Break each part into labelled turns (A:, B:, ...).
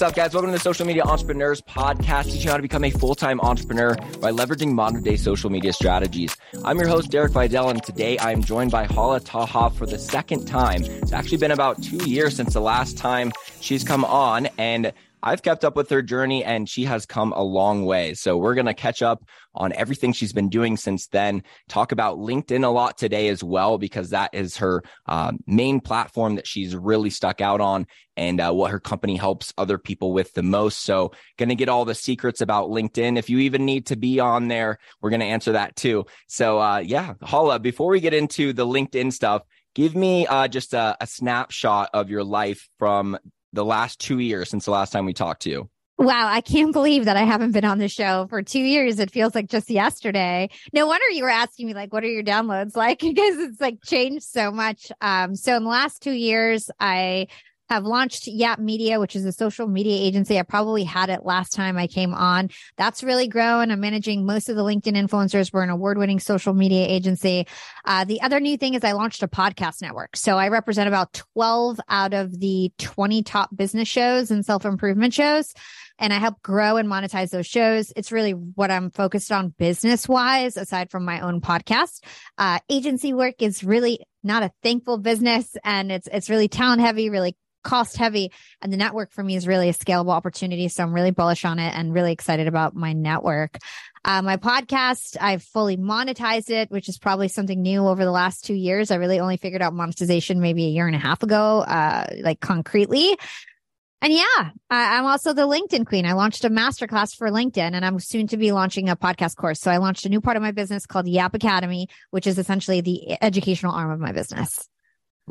A: What's up, guys? Welcome to the Social Media Entrepreneurs Podcast, teaching you how to become a full time entrepreneur by leveraging modern day social media strategies. I'm your host, Derek Videll, and today I am joined by Hala Taha for the second time. It's actually been about two years since the last time she's come on, and I've kept up with her journey and she has come a long way. So we're going to catch up on everything she's been doing since then, talk about LinkedIn a lot today as well, because that is her uh, main platform that she's really stuck out on and uh, what her company helps other people with the most. So going to get all the secrets about LinkedIn. If you even need to be on there, we're going to answer that too. So uh, yeah, Hala, before we get into the LinkedIn stuff, give me uh, just a, a, snapshot of your life from the last two years since the last time we talked to you.
B: Wow, I can't believe that I haven't been on the show for two years. It feels like just yesterday. No wonder you were asking me, like, what are your downloads like? Because it's like changed so much. Um, so in the last two years, I have launched Yap Media, which is a social media agency. I probably had it last time I came on. That's really grown. I'm managing most of the LinkedIn influencers. We're an award winning social media agency. Uh, the other new thing is I launched a podcast network. So I represent about 12 out of the 20 top business shows and self improvement shows. And I help grow and monetize those shows. It's really what I'm focused on business wise, aside from my own podcast. Uh, agency work is really not a thankful business and it's, it's really talent heavy, really cost heavy and the network for me is really a scalable opportunity so i'm really bullish on it and really excited about my network uh, my podcast i've fully monetized it which is probably something new over the last two years i really only figured out monetization maybe a year and a half ago uh, like concretely and yeah, I, am also the LinkedIn queen. I launched a masterclass for LinkedIn and I'm soon to be launching a podcast course. So I launched a new part of my business called Yap Academy, which is essentially the educational arm of my business.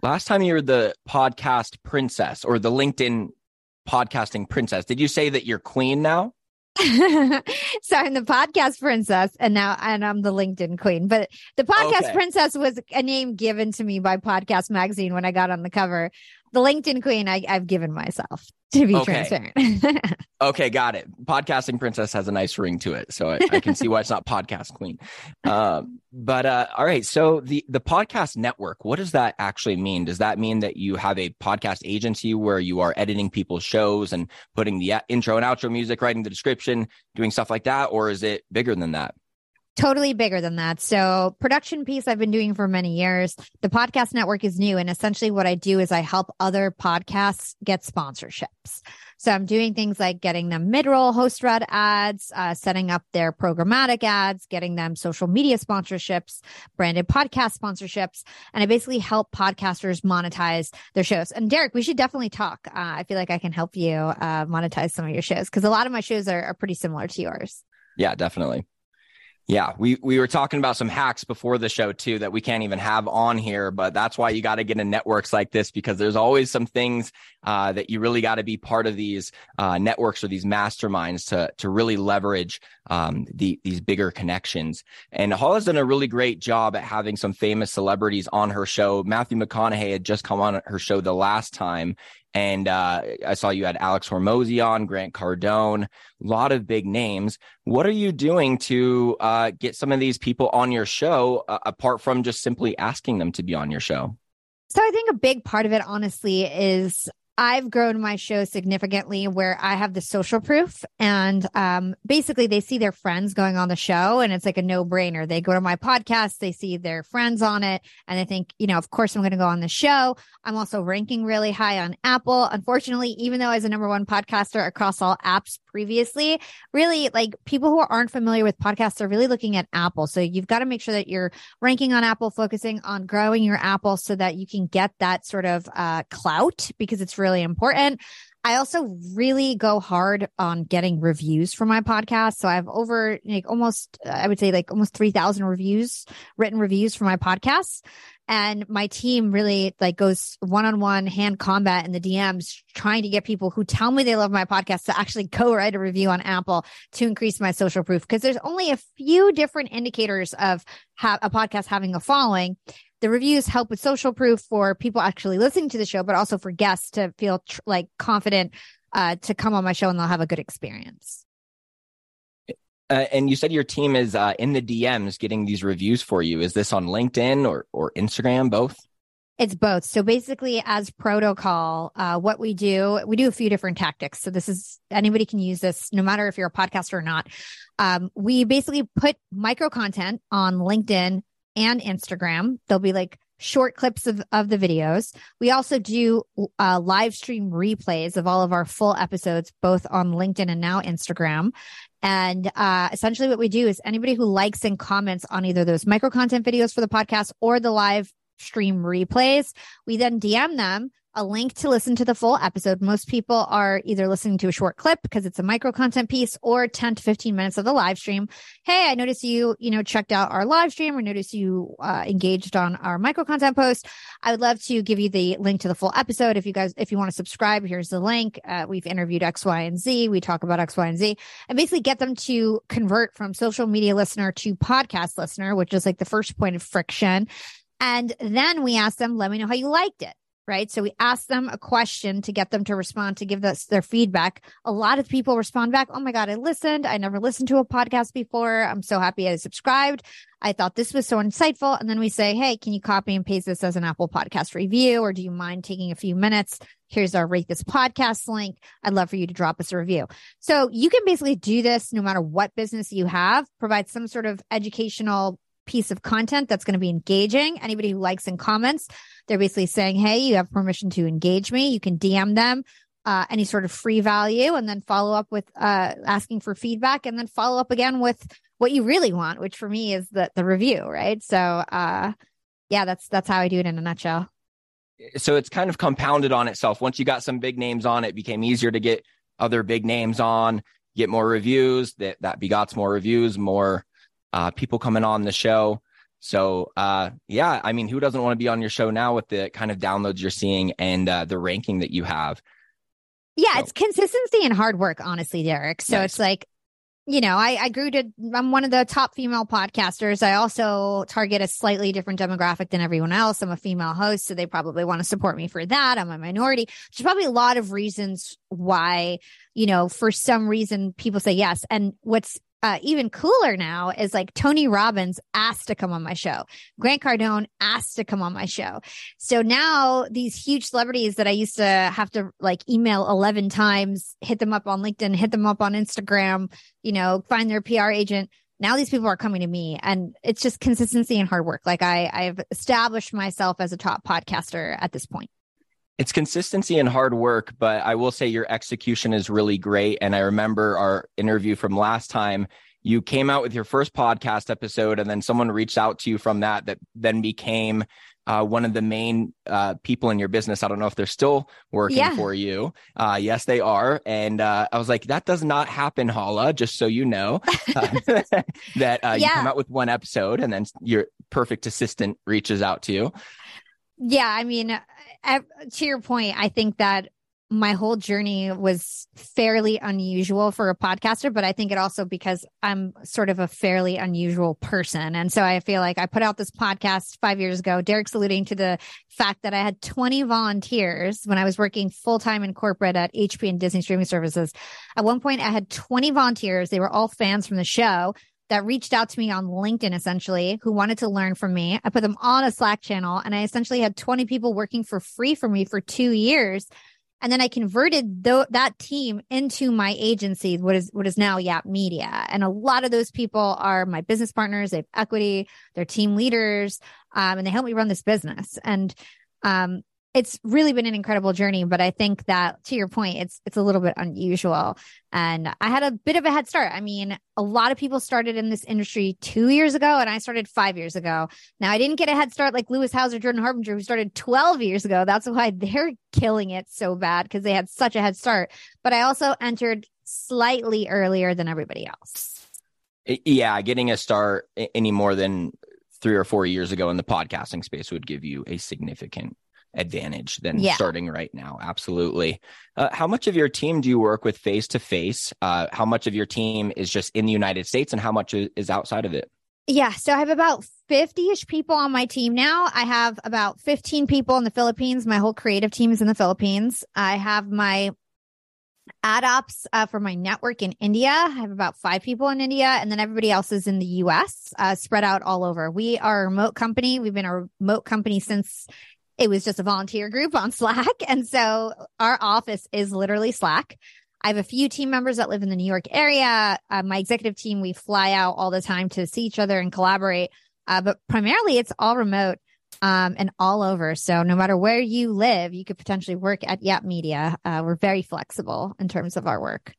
A: Last time you were the podcast princess or the LinkedIn podcasting princess, did you say that you're queen now?
B: so I'm the podcast princess and now and I'm the LinkedIn queen. But the podcast okay. princess was a name given to me by Podcast Magazine when I got on the cover. The LinkedIn queen I, have given myself to be okay. transparent.
A: okay, got it. Podcasting princess has a nice ring to it, so I, I can see why it's not podcast queen. Um, but uh, all right, so the the podcast network, what does that actually mean? Does that mean that you have a podcast agency where you are editing people's shows and putting the intro and outro music, writing the description, doing stuff like that, or is it bigger than that?
B: Totally bigger than that. So production piece I've been doing for many years. The podcast network is new. And essentially what I do is I help other podcasts get sponsorships. So I'm doing things like getting them mid-roll host read ads, uh, setting up their programmatic ads, getting them social media sponsorships, branded podcast sponsorships. And I basically help podcasters monetize their shows. And Derek, we should definitely talk. Uh, I feel like I can help you uh, monetize some of your shows because a lot of my shows are, are pretty similar to yours.
A: Yeah, definitely. Yeah, we we were talking about some hacks before the show too that we can't even have on here, but that's why you got to get in networks like this because there's always some things uh, that you really got to be part of these uh, networks or these masterminds to to really leverage um, the, these bigger connections. And Hala has done a really great job at having some famous celebrities on her show. Matthew McConaughey had just come on her show the last time, and uh, I saw you had Alex Hormozi on, Grant Cardone, a lot of big names. What are you doing to uh, get some of these people on your show, uh, apart from just simply asking them to be on your show?
B: So I think a big part of it, honestly, is I've grown my show significantly where I have the social proof and um, basically they see their friends going on the show and it's like a no brainer. They go to my podcast, they see their friends on it and they think, you know, of course I'm going to go on the show. I'm also ranking really high on Apple. Unfortunately, even though I as a number one podcaster across all apps previously, really like people who aren't familiar with podcasts are really looking at Apple. So you've got to make sure that you're ranking on Apple, focusing on growing your Apple so that you can get that sort of uh, clout because it's really really important. I also really go hard on getting reviews for my podcast. So I have over like almost, I would say like almost 3000 reviews, written reviews for my podcast. And my team really like goes one on one hand combat in the DMs, trying to get people who tell me they love my podcast to actually go write a review on Apple to increase my social proof. Cause there's only a few different indicators of ha- a podcast having a following the reviews help with social proof for people actually listening to the show, but also for guests to feel tr- like confident uh, to come on my show and they'll have a good experience.
A: Uh, and you said your team is uh, in the DMs getting these reviews for you. Is this on LinkedIn or or Instagram, both?
B: It's both. So basically, as protocol, uh, what we do, we do a few different tactics. So this is anybody can use this, no matter if you're a podcaster or not. Um, we basically put micro content on LinkedIn and Instagram. There'll be like short clips of, of the videos. We also do uh, live stream replays of all of our full episodes, both on LinkedIn and now Instagram. And uh, essentially, what we do is anybody who likes and comments on either those micro content videos for the podcast or the live stream replays. We then DM them a link to listen to the full episode. Most people are either listening to a short clip because it's a micro content piece or 10 to 15 minutes of the live stream. Hey, I noticed you, you know, checked out our live stream or noticed you uh, engaged on our micro content post. I would love to give you the link to the full episode. If you guys, if you want to subscribe, here's the link. Uh, we've interviewed X, Y, and Z. We talk about X, Y, and Z and basically get them to convert from social media listener to podcast listener, which is like the first point of friction. And then we ask them, let me know how you liked it. Right. So we ask them a question to get them to respond, to give us their feedback. A lot of people respond back. Oh my God, I listened. I never listened to a podcast before. I'm so happy I subscribed. I thought this was so insightful. And then we say, Hey, can you copy and paste this as an Apple podcast review? Or do you mind taking a few minutes? Here's our rate this podcast link. I'd love for you to drop us a review. So you can basically do this no matter what business you have, provide some sort of educational piece of content that's going to be engaging. Anybody who likes and comments, they're basically saying, Hey, you have permission to engage me. You can DM them. Uh, any sort of free value and then follow up with uh, asking for feedback and then follow up again with what you really want which for me is the the review right so uh yeah that's that's how i do it in a nutshell
A: so it's kind of compounded on itself once you got some big names on it became easier to get other big names on get more reviews that that begots more reviews more uh, people coming on the show. So, uh, yeah, I mean, who doesn't want to be on your show now with the kind of downloads you're seeing and uh, the ranking that you have?
B: Yeah, so. it's consistency and hard work, honestly, Derek. So nice. it's like, you know, I, I grew to, I'm one of the top female podcasters. I also target a slightly different demographic than everyone else. I'm a female host, so they probably want to support me for that. I'm a minority. There's probably a lot of reasons why, you know, for some reason people say yes. And what's uh, even cooler now is like Tony Robbins asked to come on my show. Grant Cardone asked to come on my show. So now these huge celebrities that I used to have to like email 11 times, hit them up on LinkedIn, hit them up on Instagram, you know, find their PR agent. Now these people are coming to me and it's just consistency and hard work. Like I, I've established myself as a top podcaster at this point
A: it's consistency and hard work, but I will say your execution is really great. And I remember our interview from last time. You came out with your first podcast episode, and then someone reached out to you from that, that then became uh, one of the main uh, people in your business. I don't know if they're still working yeah. for you. Uh, yes, they are. And uh, I was like, that does not happen, Hala, just so you know that uh, you come out with one episode and then your perfect assistant reaches out to you.
B: Yeah, I mean, to your point, I think that my whole journey was fairly unusual for a podcaster, but I think it also because I'm sort of a fairly unusual person. And so I feel like I put out this podcast five years ago. Derek's alluding to the fact that I had 20 volunteers when I was working full time in corporate at HP and Disney streaming services. At one point, I had 20 volunteers. They were all fans from the show that reached out to me on LinkedIn essentially who wanted to learn from me. I put them on a Slack channel and I essentially had 20 people working for free for me for two years. And then I converted th- that team into my agency, what is what is now Yap Media. And a lot of those people are my business partners. They have equity, they're team leaders, um, and they help me run this business. And um, it's really been an incredible journey but i think that to your point it's it's a little bit unusual. And i had a bit of a head start. I mean a lot of people started in this industry two years ago and i started five years ago. Now i didn't get a head start like lewis howes or jordan harbinger who started 12 years ago. That's why they're killing it so bad because they had such a head start. But i also entered slightly earlier than everybody else.
A: Yeah getting a start any more than three or four years ago in the podcasting space would give you a significant advantage than yeah. starting right now. Absolutely. Uh, how much of your team do you work with face to face? How much of your team is just in the United States and how much is outside of it?
B: Yeah. So I have about 50 ish people on my team now. I have about 15 people in the Philippines. My whole creative team is in the Philippines. I have my ad ops uh, for my network in India. I have about five people in India, and then everybody else is in the US, uh, spread out all over. We are a remote company. We've been a remote company since it was just a volunteer group on Slack. And so our office is literally Slack. I have a few team members that live in the New York area. Uh, my executive team, we fly out all the time to see each other and collaborate. Uh, but primarily it's all remote um, and all over. So no matter where you live, you could potentially work at Yap Media. Uh, we're very flexible in terms of our work.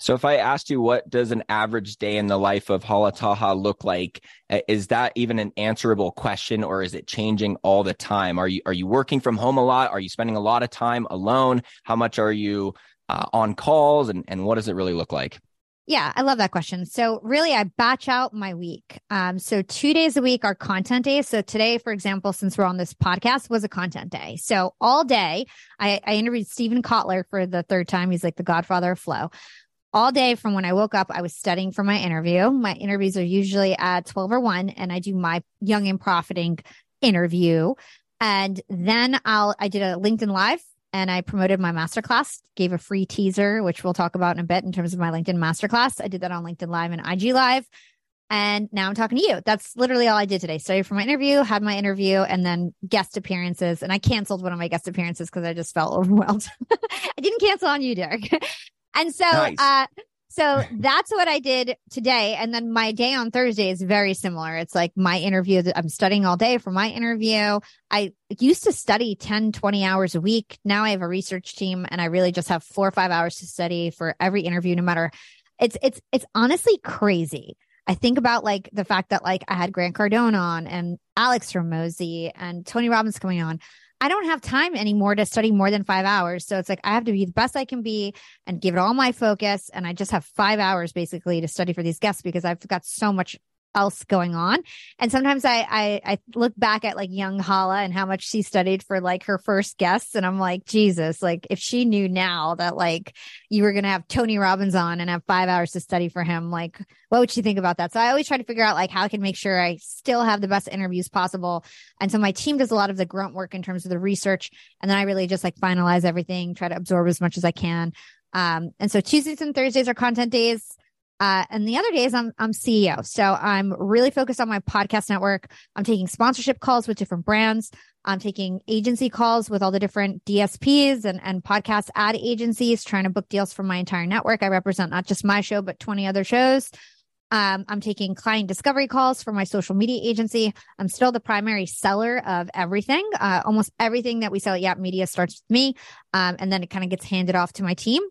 A: So if I asked you what does an average day in the life of Hala Taha look like, uh, is that even an answerable question or is it changing all the time? Are you are you working from home a lot? Are you spending a lot of time alone? How much are you uh, on calls and, and what does it really look like?
B: Yeah, I love that question. So really I batch out my week. Um, so two days a week are content days. So today, for example, since we're on this podcast was a content day. So all day I, I interviewed Steven Kotler for the third time. He's like the godfather of flow. All day from when I woke up, I was studying for my interview. My interviews are usually at 12 or 1 and I do my young and profiting interview. And then I'll, I did a LinkedIn live and I promoted my masterclass, gave a free teaser, which we'll talk about in a bit in terms of my LinkedIn masterclass. I did that on LinkedIn Live and IG Live. And now I'm talking to you. That's literally all I did today. Studied for my interview, had my interview, and then guest appearances. And I canceled one of my guest appearances because I just felt overwhelmed. I didn't cancel on you, Derek. And so, nice. uh, so that's what I did today. And then my day on Thursday is very similar. It's like my interview that I'm studying all day for my interview. I used to study 10, 20 hours a week. Now I have a research team and I really just have four or five hours to study for every interview, no matter it's, it's, it's honestly crazy. I think about like the fact that like I had Grant Cardone on and Alex Hormozi and Tony Robbins coming on. I don't have time anymore to study more than five hours. So it's like I have to be the best I can be and give it all my focus. And I just have five hours basically to study for these guests because I've got so much else going on. And sometimes I, I, I look back at like young Hala and how much she studied for like her first guests. And I'm like, Jesus, like if she knew now that like you were to have Tony Robbins on and have five hours to study for him, like what would she think about that? So I always try to figure out like how I can make sure I still have the best interviews possible. And so my team does a lot of the grunt work in terms of the research. And then I really just like finalize everything, try to absorb as much as I can. Um, and so Tuesdays and Thursdays are content days. Uh, and the other days I'm I'm CEO. So I'm really focused on my podcast network. I'm taking sponsorship calls with different brands. I'm taking agency calls with all the different DSPs and, and podcast ad agencies, trying to book deals for my entire network. I represent not just my show, but 20 other shows. Um, I'm taking client discovery calls for my social media agency. I'm still the primary seller of everything. Uh, almost everything that we sell at Yap Media starts with me. Um, and then it kind of gets handed off to my team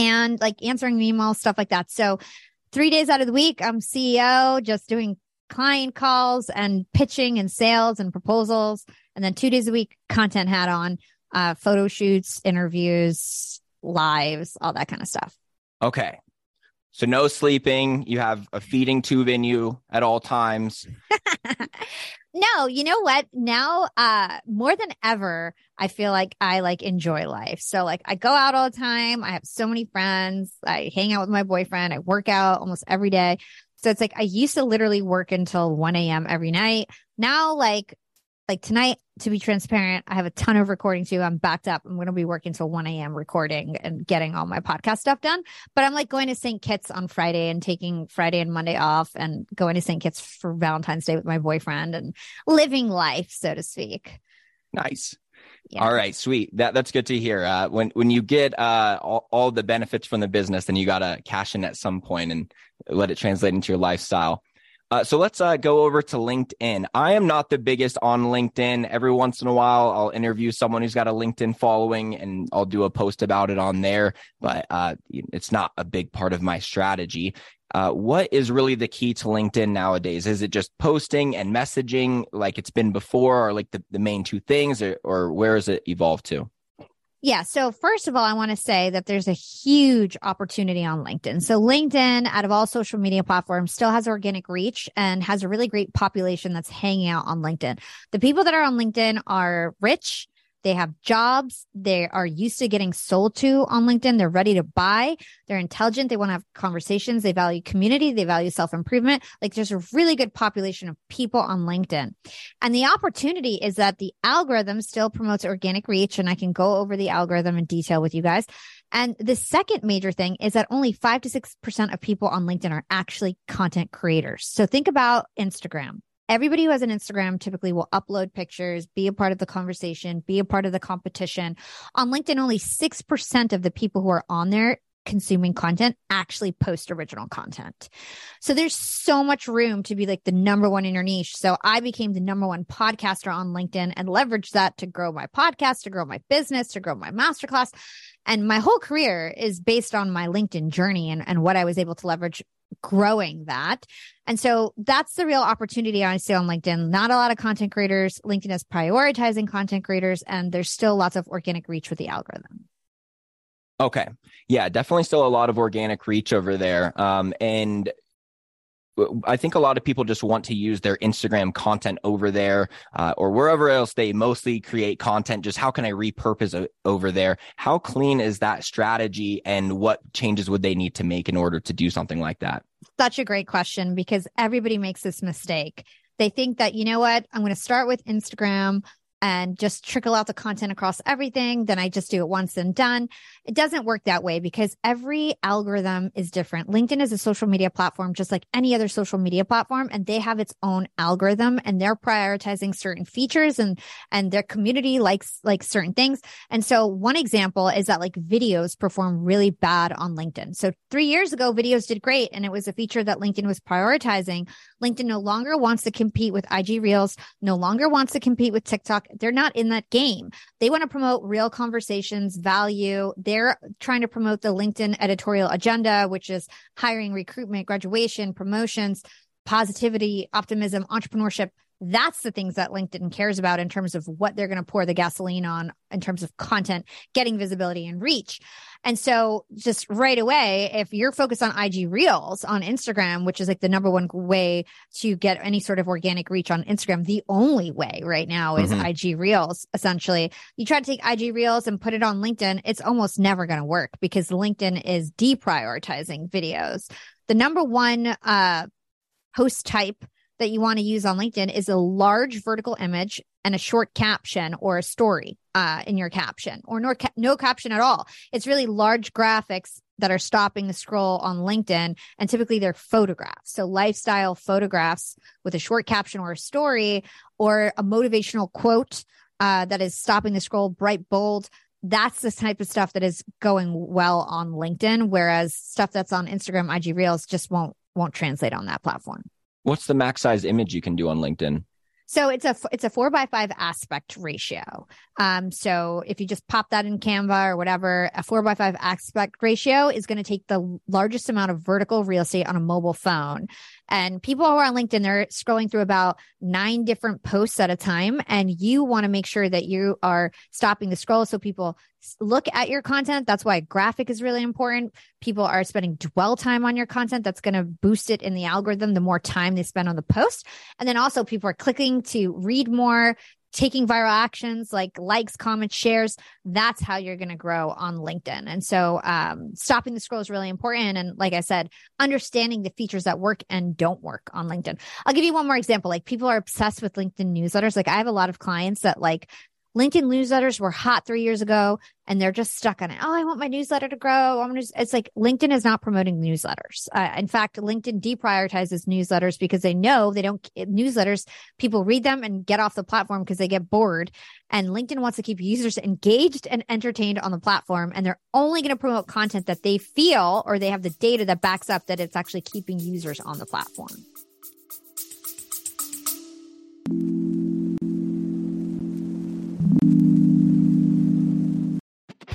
B: and like answering emails, stuff like that. So three days out of the week, I'm CEO, just doing client calls and pitching and sales and proposals. And then two days a week, content hat on, uh, photo shoots, interviews, lives, all that kind of stuff.
A: Okay. So no sleeping. You have a feeding tube in you at all times.
B: no, you know what? Now, uh, more than ever, I feel like I like enjoy life. So like I go out all the time. I have so many friends. I hang out with my boyfriend. I work out almost every day. So it's like I used to literally work until 1 a.m. every night. Now, like like tonight, to be transparent, I have a ton of recording too. I'm backed up. I'm going to be working till 1 a.m. recording and getting all my podcast stuff done. But I'm like going to St. Kitts on Friday and taking Friday and Monday off and going to St. Kitts for Valentine's Day with my boyfriend and living life, so to speak.
A: Nice. Yeah. All right, sweet. That that's good to hear. Uh, when when you get uh, all, all the benefits from the business, then you gotta cash in at some point and let it translate into your lifestyle. Uh, so let's uh, go over to LinkedIn. I am not the biggest on LinkedIn. Every once in a while, I'll interview someone who's got a LinkedIn following and I'll do a post about it on there, but uh, it's not a big part of my strategy. Uh, what is really the key to LinkedIn nowadays? Is it just posting and messaging like it's been before, or like the, the main two things, or, or where has it evolved to?
B: Yeah. So first of all, I want to say that there's a huge opportunity on LinkedIn. So LinkedIn, out of all social media platforms, still has organic reach and has a really great population that's hanging out on LinkedIn. The people that are on LinkedIn are rich they have jobs. They are used to getting sold to on LinkedIn. They're ready to buy. They're intelligent. They want to have conversations. They value community. They value self improvement. Like there's a really good population of people on LinkedIn. And the opportunity is that the algorithm still promotes organic reach. And I can go over the algorithm in detail with you guys. And the second major thing is that only five to 6% of people on LinkedIn are actually content creators. So think about Instagram everybody who has an Instagram typically will upload pictures, be a part of the conversation, be a part of the competition. On LinkedIn, only 6% of the people who are on there consuming content actually post original content. So there's so much room to be like the number one in your niche. So I became the number one podcaster on LinkedIn and leveraged that to grow my podcast, to grow my business, to grow my masterclass. And my whole career is based on my LinkedIn journey and, and what I was able to leverage growing that. And so that's the real opportunity I see on LinkedIn. Not a lot of content creators. LinkedIn is prioritizing content creators, and there's still lots of organic reach with the algorithm.
A: Okay. Yeah, definitely still a lot of organic reach over there. Um, and I think a lot of people just want to use their Instagram content over there uh, or wherever else they mostly create content. Just how can I repurpose over there? How clean is that strategy and what changes would they need to make in order to do something like that?
B: Such a great question because everybody makes this mistake. They think that, you know what, I'm going to start with Instagram and just trickle out the content across everything. Then I just do it once and done. It doesn't work that way because every algorithm is different. LinkedIn is a social media platform, just like any other social media platform, and they have its own algorithm and they're prioritizing certain features and, and their community likes, like certain things. And so one example is that like videos perform really bad on LinkedIn. So three years ago, videos did great. And it was a feature that LinkedIn was prioritizing. LinkedIn no longer wants to compete with IG Reels, no longer wants to compete with TikTok they're not in that game. They want to promote real conversations, value. They're trying to promote the LinkedIn editorial agenda, which is hiring, recruitment, graduation, promotions, positivity, optimism, entrepreneurship. That's the things that LinkedIn cares about in terms of what they're going to pour the gasoline on in terms of content, getting visibility and reach. And so just right away, if you're focused on IG Reels on Instagram, which is like the number one way to get any sort of organic reach on Instagram, the only way right now is mm-hmm. IG Reels, essentially. You try to take IG Reels and put it on LinkedIn, it's almost never going to work because LinkedIn is deprioritizing videos. The number one uh, post type that you want to use on LinkedIn is a large vertical image and a short caption or a story uh, in your caption or no, no caption at all. It's really large graphics that are stopping the scroll on LinkedIn. And typically they're photographs. So lifestyle photographs with a short caption or a story or a motivational quote uh, that is stopping the scroll, bright, bold. That's the type of stuff that is going well on LinkedIn, whereas stuff that's on Instagram, IG Reels just won't won't translate on that platform.
A: What's the max size image you can do on LinkedIn?
B: So it's a it's a four by five aspect ratio. Um, so if you just pop that in Canva or whatever, a four by five aspect ratio is going to take the largest amount of vertical real estate on a mobile phone. And people who are on LinkedIn, they're scrolling through about nine different posts at a time, and you want to make sure that you are stopping the scroll so people look at your content. That's why graphic is really important. People are spending dwell time on your content. That's going to boost it in the algorithm the more time they spend on the post. And then also people are clicking to read more, taking viral actions like likes, comments, shares. That's how you're going to grow on LinkedIn. And so, um, stopping the scroll is really important. And like I said, understanding the features that work and don't work on LinkedIn. I'll give you one more example. Like people are obsessed with LinkedIn newsletters. Like I have a lot of clients that like LinkedIn newsletters were hot three years ago and they're just stuck on it. Oh, I want my newsletter to grow. I'm just, it's like LinkedIn is not promoting newsletters. Uh, in fact, LinkedIn deprioritizes newsletters because they know they don't newsletters. People read them and get off the platform because they get bored. And LinkedIn wants to keep users engaged and entertained on the platform. And they're only going to promote content that they feel or they have the data that backs up that it's actually keeping users on the platform.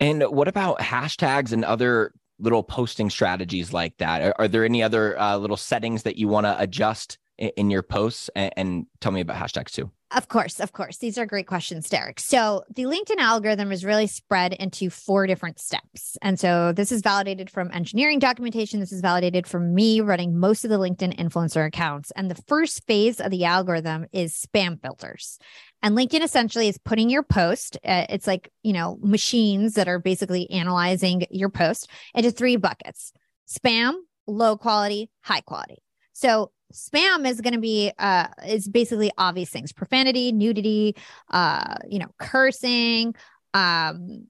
A: And what about hashtags and other little posting strategies like that? Are, are there any other uh, little settings that you want to adjust in, in, your posts? And, and tell me about hashtags too.
B: Of course, of course. These are great questions, Derek. So, the LinkedIn algorithm is really spread into four different steps. And so, this is validated from engineering documentation. This is validated from me running most of the LinkedIn influencer accounts. And the first phase of the algorithm is spam filters. And LinkedIn essentially is putting your post, uh, it's like, you know, machines that are basically analyzing your post into three buckets spam, low quality, high quality. So spam is going to be uh is basically obvious things profanity nudity uh you know cursing um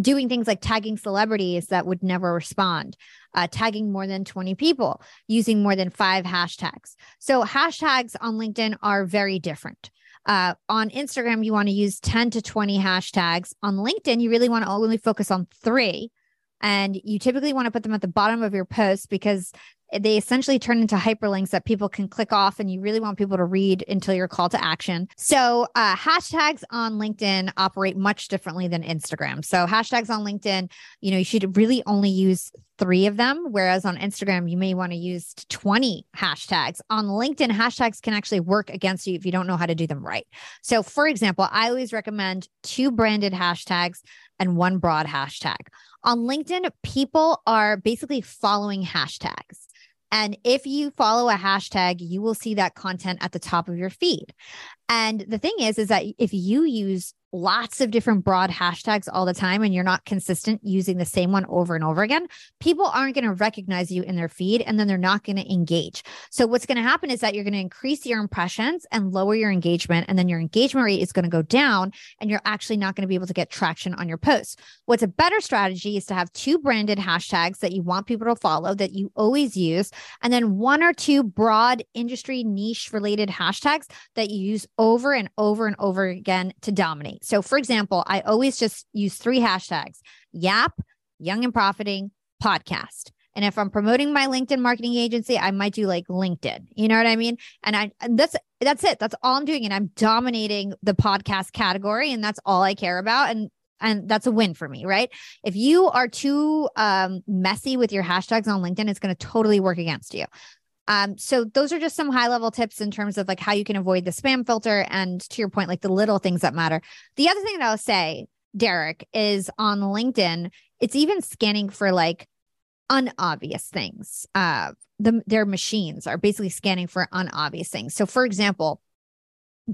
B: doing things like tagging celebrities that would never respond uh, tagging more than 20 people using more than five hashtags so hashtags on linkedin are very different uh, on instagram you want to use 10 to 20 hashtags. On linkedin you really want to only focus on three and you typically want to put them at the bottom of your post because they essentially turn into hyperlinks that people can click off and you really want people to read until your call to action. So, uh, hashtags on LinkedIn operate much differently than Instagram. So, hashtags on LinkedIn, you know, you should really only use three of them, whereas on Instagram, you may want to use 20 hashtags. On LinkedIn, hashtags can actually work against you if you don't know how to do them right. So, for example, I always recommend two branded hashtags and one broad hashtag. On LinkedIn, people are basically following hashtags. And if you follow a hashtag, you will see that content at the top of your feed. And the thing is, is that if you use lots of different broad hashtags all the time and you're not consistent using the same one over and over again, people aren't going to recognize you in their feed and then they're not going to engage. So, what's going to happen is that you're going to increase your impressions and lower your engagement. And then your engagement rate is going to go down and you're actually not going to be able to get traction on your posts. What's a better strategy is to have two branded hashtags that you want people to follow that you always use, and then one or two broad industry niche related hashtags that you use over and over and over again to dominate. So, for example, I always just use three hashtags YAP, Young and Profiting, podcast. And if I'm promoting my LinkedIn marketing agency, I might do like LinkedIn. You know what I mean? And I that's that's it. That's all I'm doing. And I'm dominating the podcast category. And that's all I care about. And and that's a win for me, right? If you are too um, messy with your hashtags on LinkedIn, it's going to totally work against you. Um, so those are just some high level tips in terms of like how you can avoid the spam filter and to your point, like the little things that matter. The other thing that I'll say, Derek, is on LinkedIn, it's even scanning for like unobvious things. Uh, the, their machines are basically scanning for unobvious things. So, for example,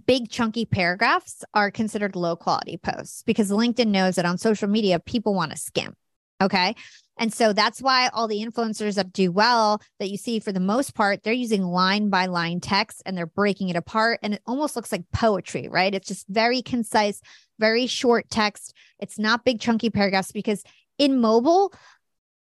B: big chunky paragraphs are considered low quality posts because LinkedIn knows that on social media, people want to skim. Okay. And so that's why all the influencers that do well that you see for the most part, they're using line by line text and they're breaking it apart. And it almost looks like poetry, right? It's just very concise, very short text. It's not big chunky paragraphs because in mobile,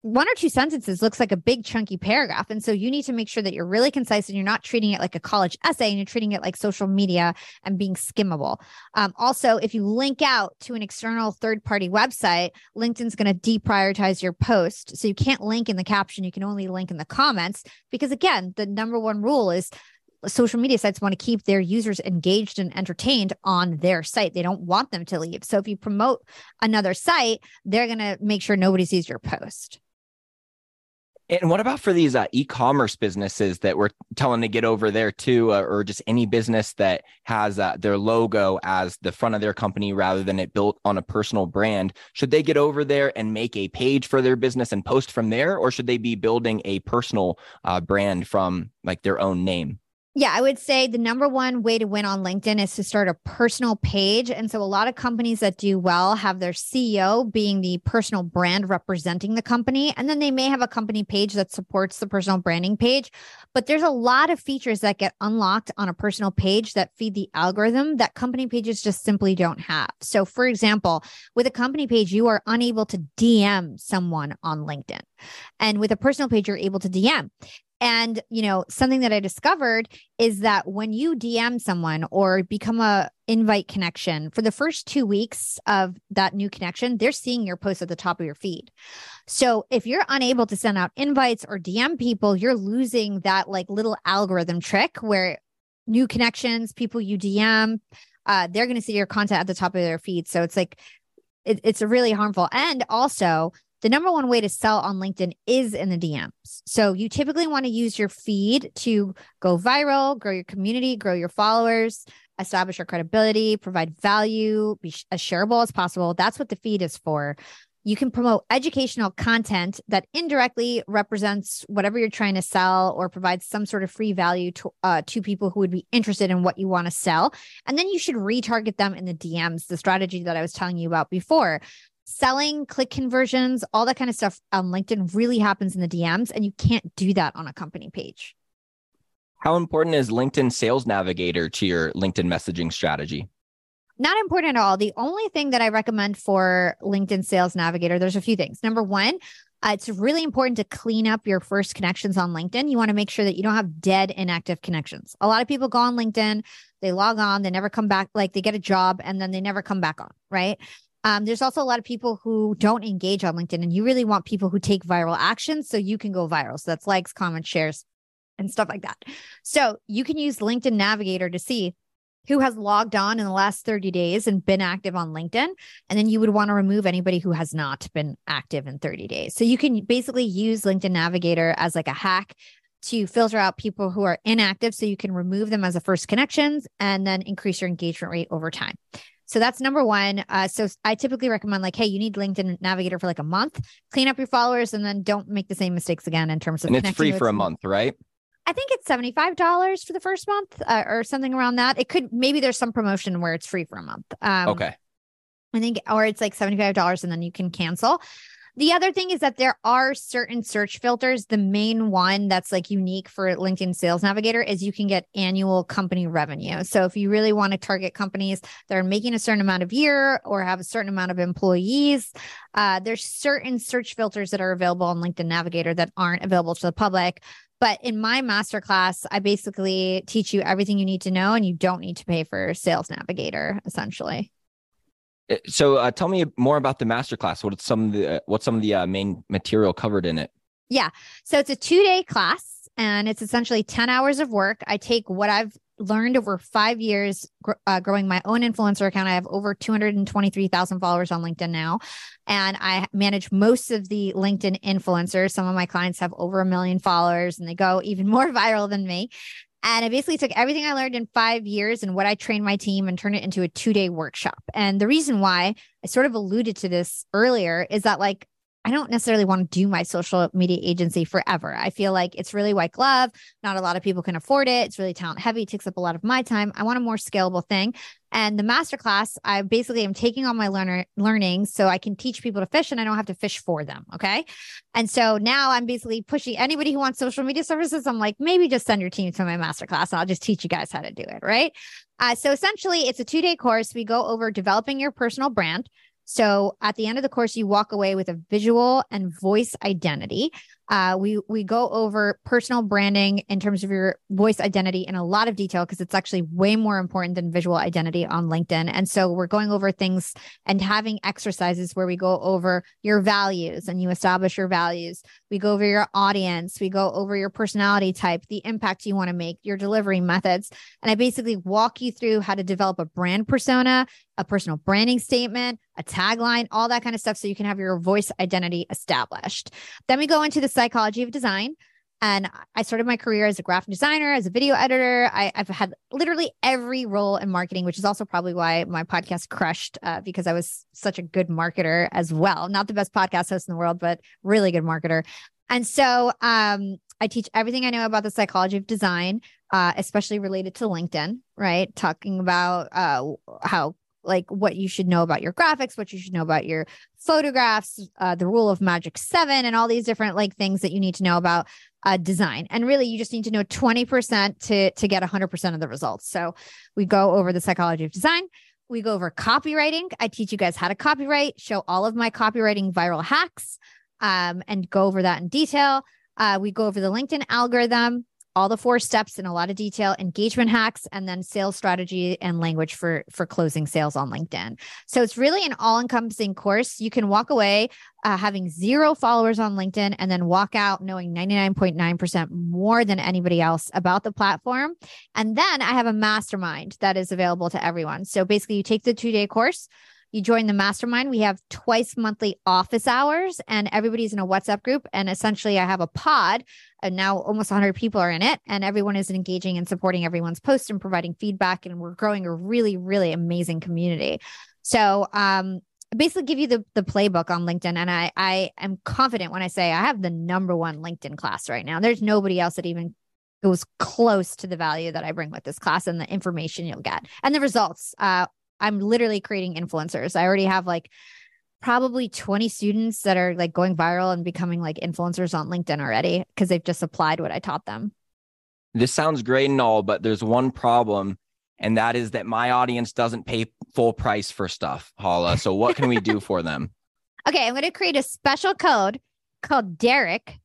B: one or two sentences looks like a big chunky paragraph. And so you need to make sure that you're really concise and you're not treating it like a college essay and you're treating it like social media and being skimmable. Um, also, if you link out to an external third party website, LinkedIn's going to deprioritize your post. So you can't link in the caption, you can only link in the comments because, again, the number one rule is social media sites want to keep their users engaged and entertained on their site. They don't want them to leave. So if you promote another site, they're going to make sure nobody sees your post.
A: And what about for these uh, e-commerce businesses that we're telling to get over there too, uh, or just any business that has uh, their logo as the front of their company rather than it built on a personal brand? Should they get over there and make a page for their business and post from there, or should they be building a personal uh, brand from like their own name?
B: Yeah, I would say the number one way to win on LinkedIn is to start a personal page. And so a lot of companies that do well have their CEO being the personal brand representing the company. And then they may have a company page that supports the personal branding page. But there's a lot of features that get unlocked on a personal page that feed the algorithm that company pages just simply don't have. So, for example, with a company page, you are unable to DM someone on LinkedIn. And with a personal page, you're able to DM. And, you know, something that I discovered is that when you DM someone or become a invite connection for the first 2 weeks of that new connection, they're seeing your post at the top of your feed. So, if you're unable to send out invites or DM people, you're losing that like little algorithm trick where new connections, people you DM, uh, they're going to see your content at the top of their feed. So, it's like it, it's really harmful. And also, the number one way to sell on LinkedIn is in the DMs. So you typically want to use your feed to go viral, grow your community, grow your followers, establish your credibility, provide value, be as shareable as possible. That's what the feed is for. You can promote educational content that indirectly represents whatever you're trying to sell or provides some sort of free value to uh, to people who would be interested in what you want to sell. And then you should retarget them in the DMs, the strategy that I was telling you about before selling, click conversions, all that kind of stuff on LinkedIn really happens in the DMs, and you can't do that on a company page.
A: How important is LinkedIn Sales Navigator to your LinkedIn messaging strategy?
B: Not important at all. The only thing that I recommend for LinkedIn Sales Navigator, there's a few things. Number one, uh, it's really important to clean up your first connections on LinkedIn. You want to make sure that you don't have dead inactive connections. A lot of people go on LinkedIn, they log on, they never come back, like they get a job and then they never come back on, right? Um, there's also a lot of people who don't engage on LinkedIn, and you really want people who take viral action so you can go viral. So that's likes, comments, shares, and stuff like that. So you can use LinkedIn Navigator to see who has logged on in the last 30 days and been active on LinkedIn. And then you would want to remove anybody who has not been active in 30 days. So you can basically use LinkedIn Navigator as like a hack to filter out people who are inactive so you can remove them as a first connections and then increase your engagement rate over time. So that's number one. Uh, so I typically recommend like, hey, you need LinkedIn Navigator for like a month, clean up your followers, and then don't make the same mistakes again in terms of.
A: And it's free for a month, right?
B: I think it's seventy five dollars for the first month, uh, or something around that. It could maybe there's some promotion where it's free for a month.
A: Um, okay.
B: I think, or it's like seventy five dollars, and then you can cancel. The other thing is that there are certain search filters. The main one that's like unique for LinkedIn Sales Navigator is you can get annual company revenue. So if you really want to target companies that are making a certain amount of year or have a certain amount of employees, uh, there's certain search filters that are available on LinkedIn Navigator that aren't available to the public. But in my masterclass, I basically teach you everything you need to know, and you don't need to pay for Sales Navigator, essentially.
A: Uh, so uh, tell me more about the masterclass. What's some of the uh, what's some of the uh, main material covered in it?
B: Yeah, so it's a two day class, and it's essentially ten hours of work. I take what I've learned over five years uh, growing my own influencer account. I have over two hundred and twenty three thousand followers on LinkedIn now, and I manage most of the LinkedIn influencers. Some of my clients have over a million followers, and they go even more viral than me. And I basically took everything I learned in five years and what I trained my team and turned it into a two day workshop. And the reason why I sort of alluded to this earlier is that, like, I don't necessarily want to do my social media agency forever. I feel like it's really white glove. Not a lot of people can afford it. It's really talent heavy. It takes up a lot of my time. I want a more scalable thing. And the masterclass, I basically am taking all my learner learning so I can teach people to fish and I don't have to fish for them. Okay. And so now I'm basically pushing anybody who wants social media services. I'm like, maybe just send your team to my masterclass and I'll just teach you guys how to do it. Right. Uh, so essentially, it's a two day course. We go over developing your personal brand. So at the end of the course, you walk away with a visual and voice identity. Uh, we we go over personal branding in terms of your voice identity in a lot of detail because it's actually way more important than visual identity on LinkedIn. And so we're going over things and having exercises where we go over your values and you establish your values. We go over your audience. We go over your personality type, the impact you want to make, your delivery methods, and I basically walk you through how to develop a brand persona, a personal branding statement, a tagline, all that kind of stuff, so you can have your voice identity established. Then we go into the psychology of design. And I started my career as a graphic designer, as a video editor. I, have had literally every role in marketing, which is also probably why my podcast crushed uh, because I was such a good marketer as well. Not the best podcast host in the world, but really good marketer. And so um, I teach everything I know about the psychology of design, uh, especially related to LinkedIn, right? Talking about uh, how like what you should know about your graphics, what you should know about your photographs, uh, the rule of magic seven, and all these different like things that you need to know about uh, design. And really, you just need to know 20% to, to get 100% of the results. So we go over the psychology of design. We go over copywriting. I teach you guys how to copyright, show all of my copywriting viral hacks, um, and go over that in detail. Uh, we go over the LinkedIn algorithm all the four steps in a lot of detail engagement hacks and then sales strategy and language for for closing sales on linkedin. So it's really an all-encompassing course. You can walk away uh, having zero followers on linkedin and then walk out knowing 99.9% more than anybody else about the platform. And then i have a mastermind that is available to everyone. So basically you take the two-day course You join the mastermind. We have twice monthly office hours, and everybody's in a WhatsApp group. And essentially, I have a pod, and now almost 100 people are in it, and everyone is engaging and supporting everyone's post and providing feedback. And we're growing a really, really amazing community. So, um, basically give you the the playbook on LinkedIn and I I am confident when I say I have the number one LinkedIn class right now. There's nobody else that even goes close to the value that I bring with this class and the information you'll get and the results. Uh, I'm literally creating influencers. I already have like probably 20 students that are like going viral and becoming like influencers on LinkedIn already because they've just applied what I taught them.
A: This sounds great and all, but there's one problem, and that is that my audience doesn't pay full price for stuff, Hala. So what can we do for them?
B: Okay, I'm going to create a special code called Derek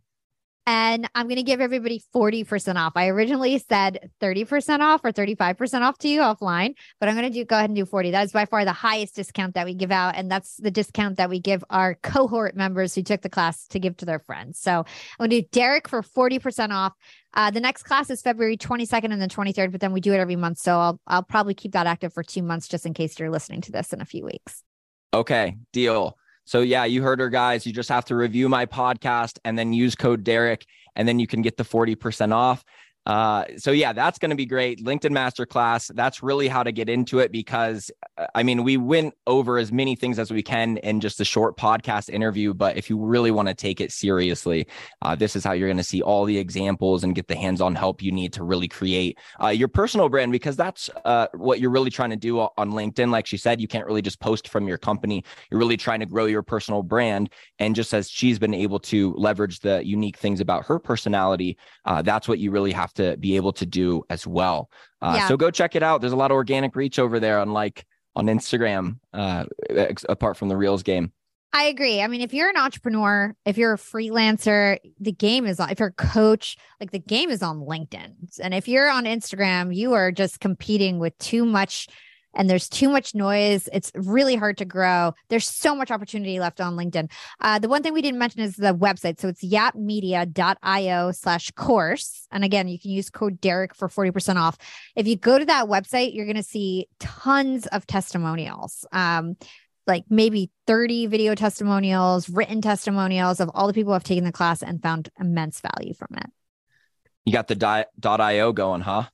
B: and I'm going to give everybody 40% off. I originally said 30% off or 35% off to you offline, but I'm going to do go ahead and do 40. That is by far the highest discount that we give out. And that's the discount that we give our cohort members who took the class to give to their friends. So I'm going to do Derek for 40% off. Uh, the next class is February 22nd and the 23rd, but then we do it every month. So I'll, I'll probably keep that active for two months just in case you're listening to this in a few weeks.
A: Okay, deal. So yeah, you heard her guys. You just have to review my podcast and then use code Derek and then you can get the 40% off. Uh, so yeah, that's going to be great. LinkedIn Masterclass. That's really how to get into it because uh, I mean, we went over as many things as we can in just a short podcast interview. But if you really want to take it seriously, uh, this is how you're going to see all the examples and get the hands-on help you need to really create uh, your personal brand because that's uh, what you're really trying to do on LinkedIn. Like she said, you can't really just post from your company. You're really trying to grow your personal brand. And just as she's been able to leverage the unique things about her personality, uh, that's what you really have have to be able to do as well. Uh, yeah. So go check it out. There's a lot of organic reach over there, unlike on Instagram, uh, apart from the Reels game.
B: I agree. I mean, if you're an entrepreneur, if you're a freelancer, the game is on, if you're a coach, like the game is on LinkedIn. And if you're on Instagram, you are just competing with too much and there's too much noise. It's really hard to grow. There's so much opportunity left on LinkedIn. Uh, the one thing we didn't mention is the website. So it's yapmedia.io slash course. And again, you can use code Derek for 40% off. If you go to that website, you're going to see tons of testimonials. Um, like maybe 30 video testimonials, written testimonials of all the people who have taken the class and found immense value from it.
A: You got the di- .io going, huh?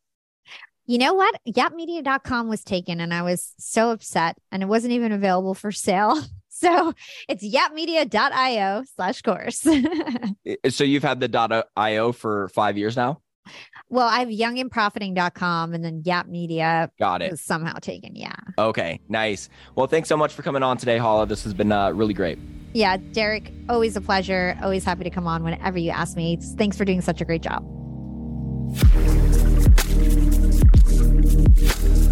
B: You know what? Yapmedia.com was taken and I was so upset and it wasn't even available for sale. So it's yapmedia.io slash course.
A: so you've had the .io for five years now?
B: Well, I have youngandprofiting.com and then Yap Media.
A: Got it.
B: Was somehow taken. Yeah.
A: Okay. Nice. Well, thanks so much for coming on today, Hala. This has been uh, really great.
B: Yeah. Derek, always a pleasure. Always happy to come on whenever you ask me. Thanks for doing such a great job. Thank you.